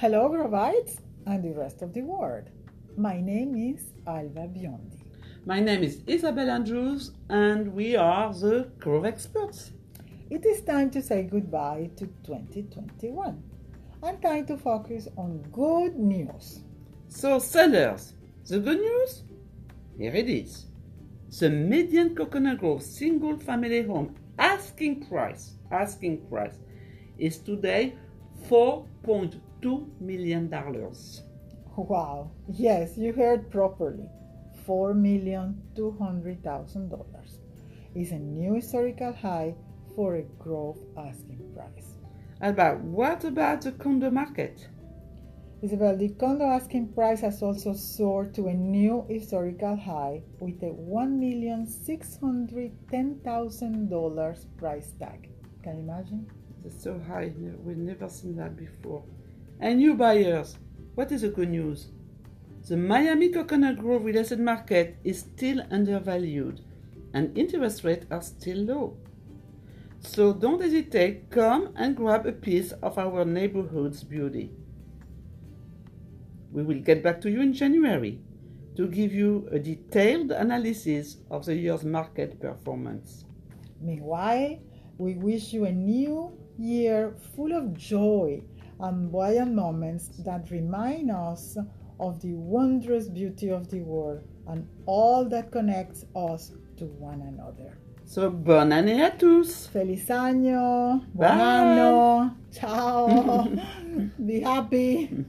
Hello, Grovites and the rest of the world. My name is Alba Biondi. My name is Isabel Andrews, and we are the Grove Experts. It is time to say goodbye to 2021 and time to focus on good news. So, sellers, the good news? Here it is. The median coconut grove single family home asking price, asking price is today 4.2 million dollars. Wow, yes, you heard properly. $4,200,000 is a new historical high for a grove asking price. Alba, what about the condo market? Isabel, the condo asking price has also soared to a new historical high with a $1,610,000 price tag. Can you imagine? It's so high, we've never seen that before. And new buyers, what is the good news? The Miami Coconut Grove real estate market is still undervalued and interest rates are still low. So don't hesitate, come and grab a piece of our neighborhood's beauty. We will get back to you in January to give you a detailed analysis of the year's market performance. Meanwhile, we wish you a new year full of joy and buoyant moments that remind us of the wondrous beauty of the world and all that connects us to one another. So, bonne année à tous! Feliz año! Buon Bye. anno! Ciao! Be happy!